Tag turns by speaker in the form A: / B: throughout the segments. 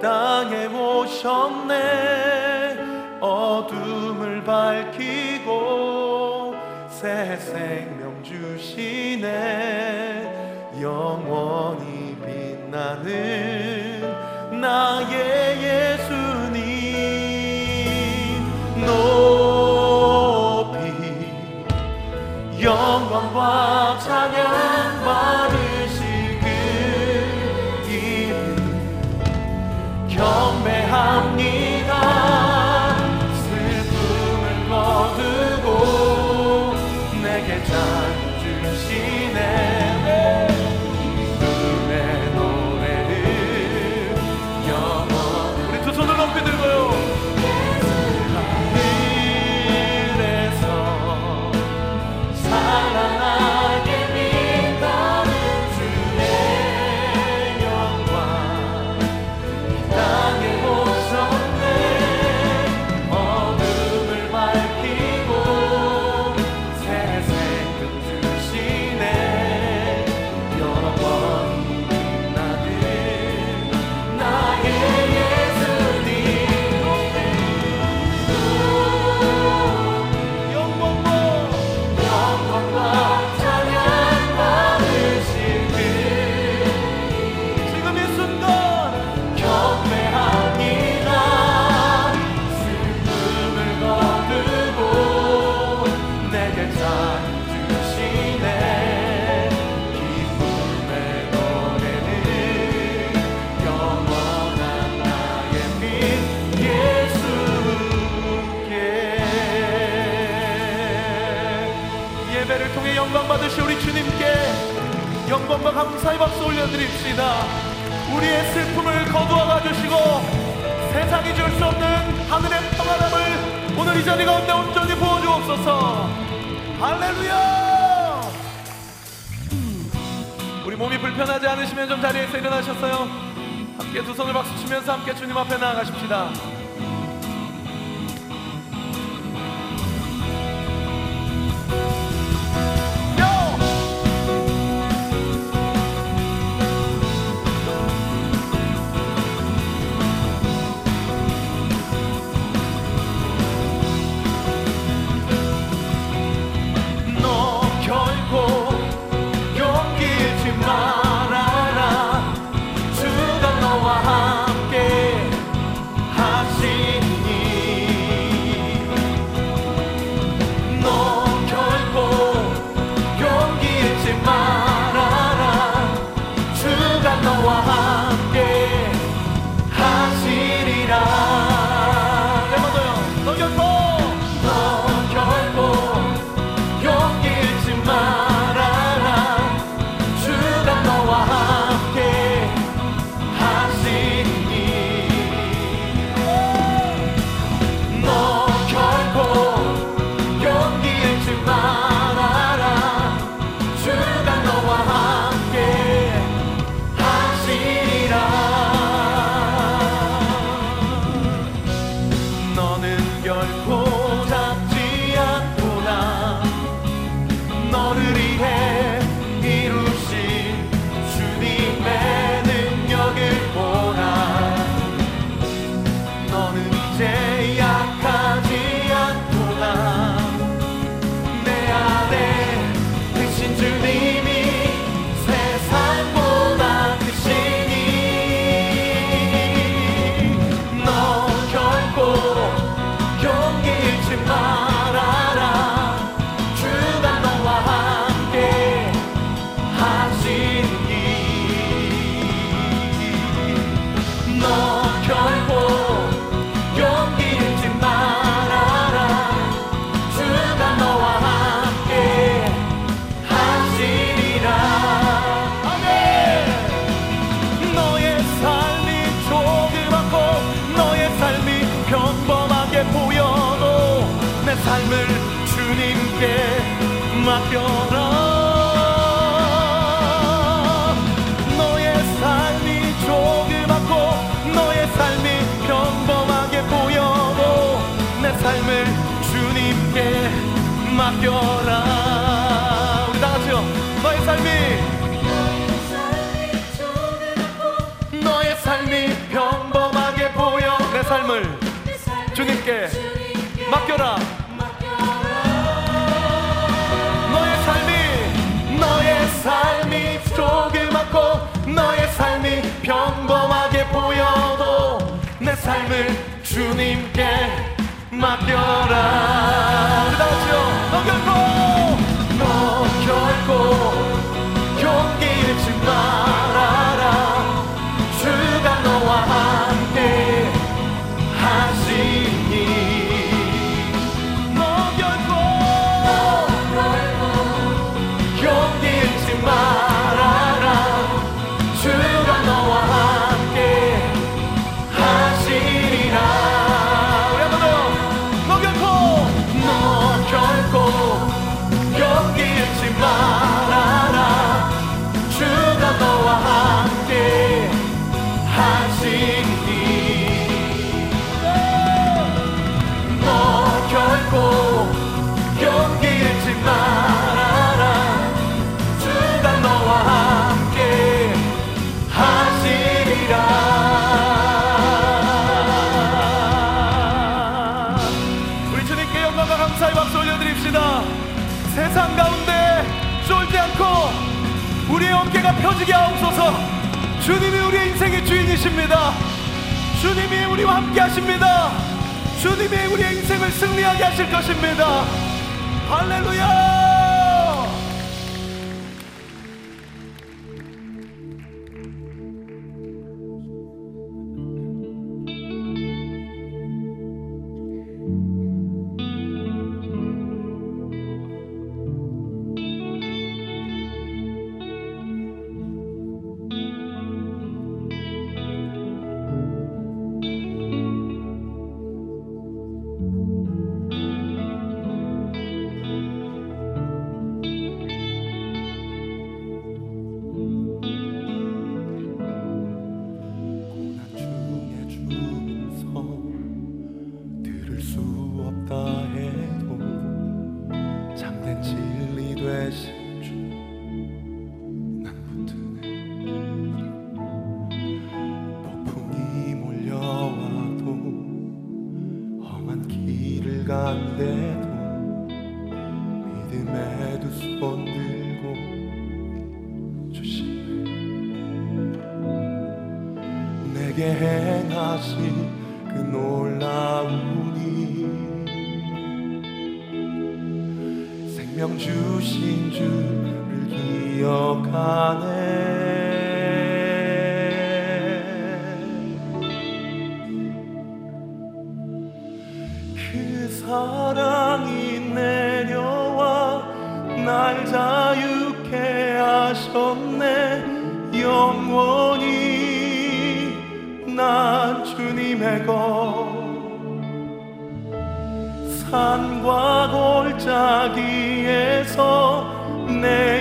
A: 땅에 오셨네. 어둠을 밝히고 새 생명 주시네. 영원히 빛나는 나의 예수님. 높이 영광과 찬양과 내게 찾주시 영광받으시 우리 주님께 영광과 감사의 박수 올려드립시다. 우리의 슬픔을 거두어가 주시고 세상이 줄 수 없는 하늘의 평안함을 오늘 이 자리 가운데 온전히 부어주옵소서. 할렐루야! 우리 몸이 불편하지 않으시면 좀 자리에서 일어나셨어요? 함께 두 손을 박수 치면서 함께 주님 앞에 나아가십시다. 주님께 맡겨라. 우리 다 같이요. 너의 삶이 너의 삶이 평범하게 보여. 내 삶을 주님께 맡겨라. 삶이 조그맣고 너의 삶이 평범하게 보여도 내 삶을 주님께 맡겨라. 우리 다 같이요. 너 결코 너 결코 펴지게 하옵소서. 주님이 우리의 인생의 주인이십니다. 주님이 우리와 함께 하십니다. 주님이 우리의 인생을 승리하게 하실 것입니다. 할렐루야 한데도 믿음에 두 손 들고 주시네 내게 행하신 그 놀라운 일. 생명 주신 주를 기억하네. 영원히 난 주님의 것. 산과 골짜기에서 내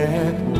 A: that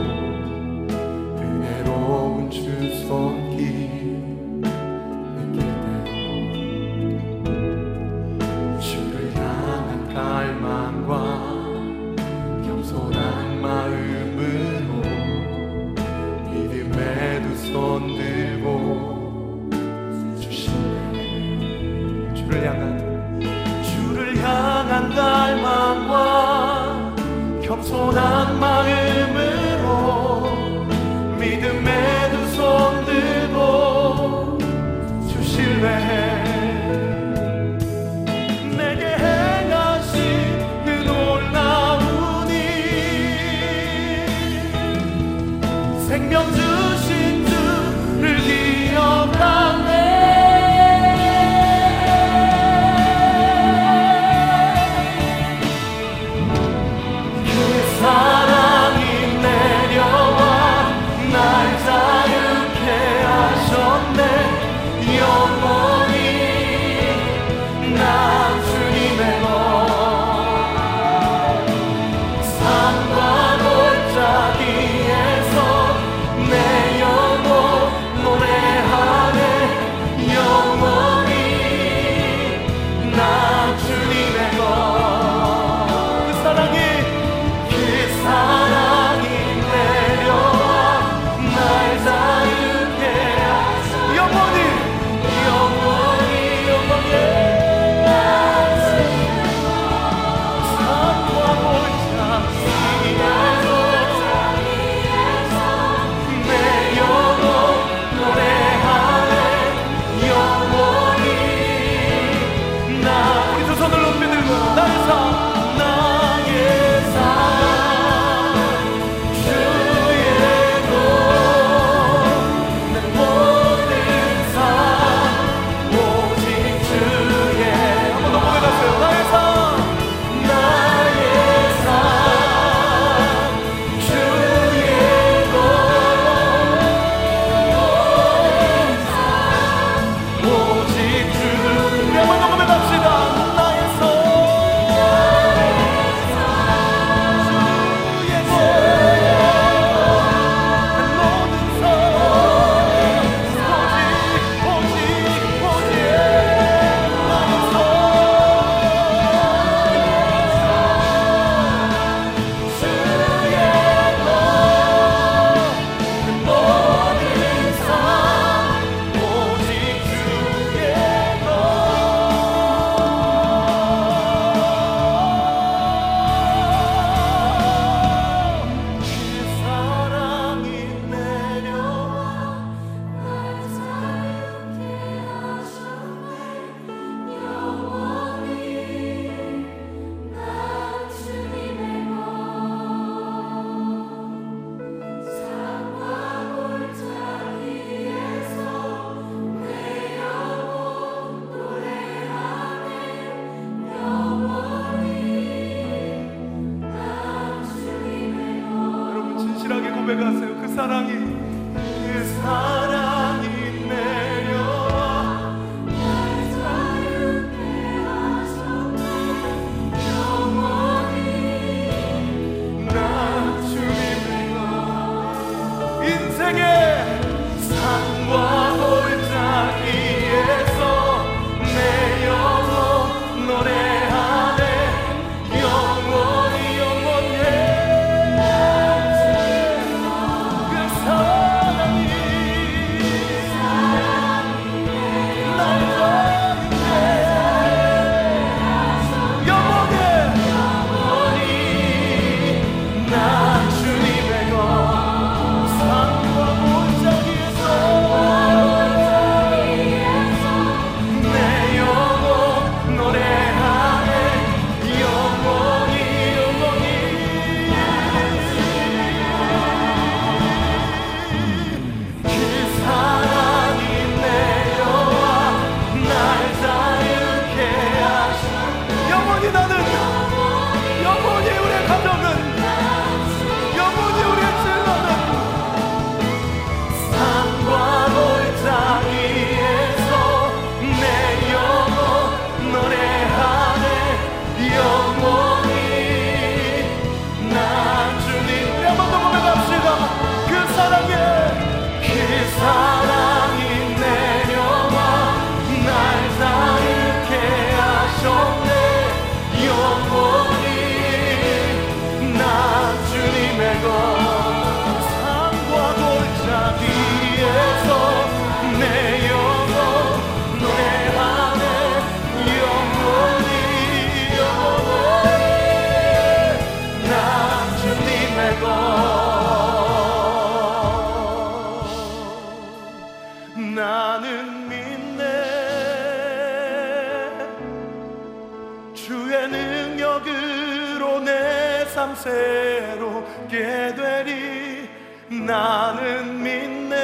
A: 참 새롭게 되리 나는 믿네.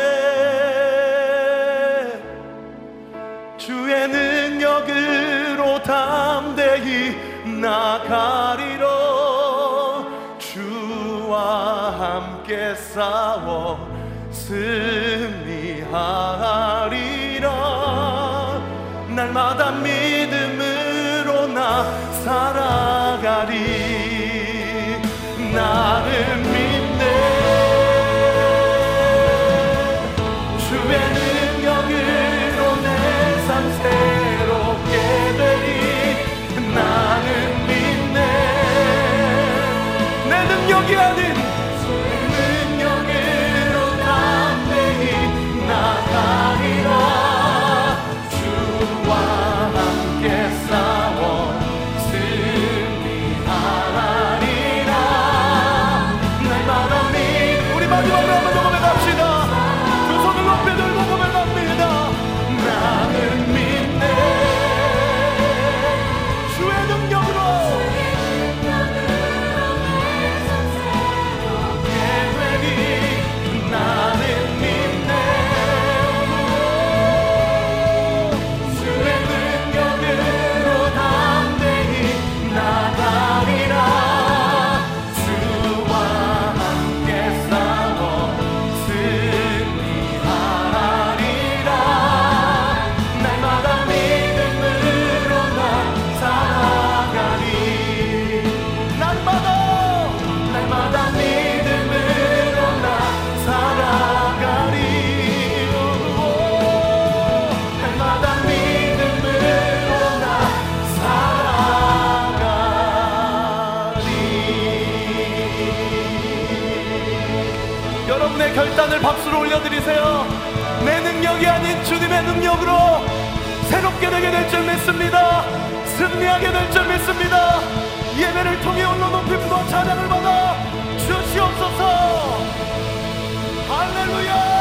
A: 주의 능력으로 담대히 나가리로 주와 함께 싸워 승리하리라. 날마다 믿음으로 나 살아가리. now. 결단을 박수로 올려드리세요. 내 능력이 아닌 주님의 능력으로 새롭게 되게 될 줄 믿습니다. 승리하게 될 줄 믿습니다. 예배를 통해 올로 높임과 찬양을 받아 주시옵소서. 할렐루야!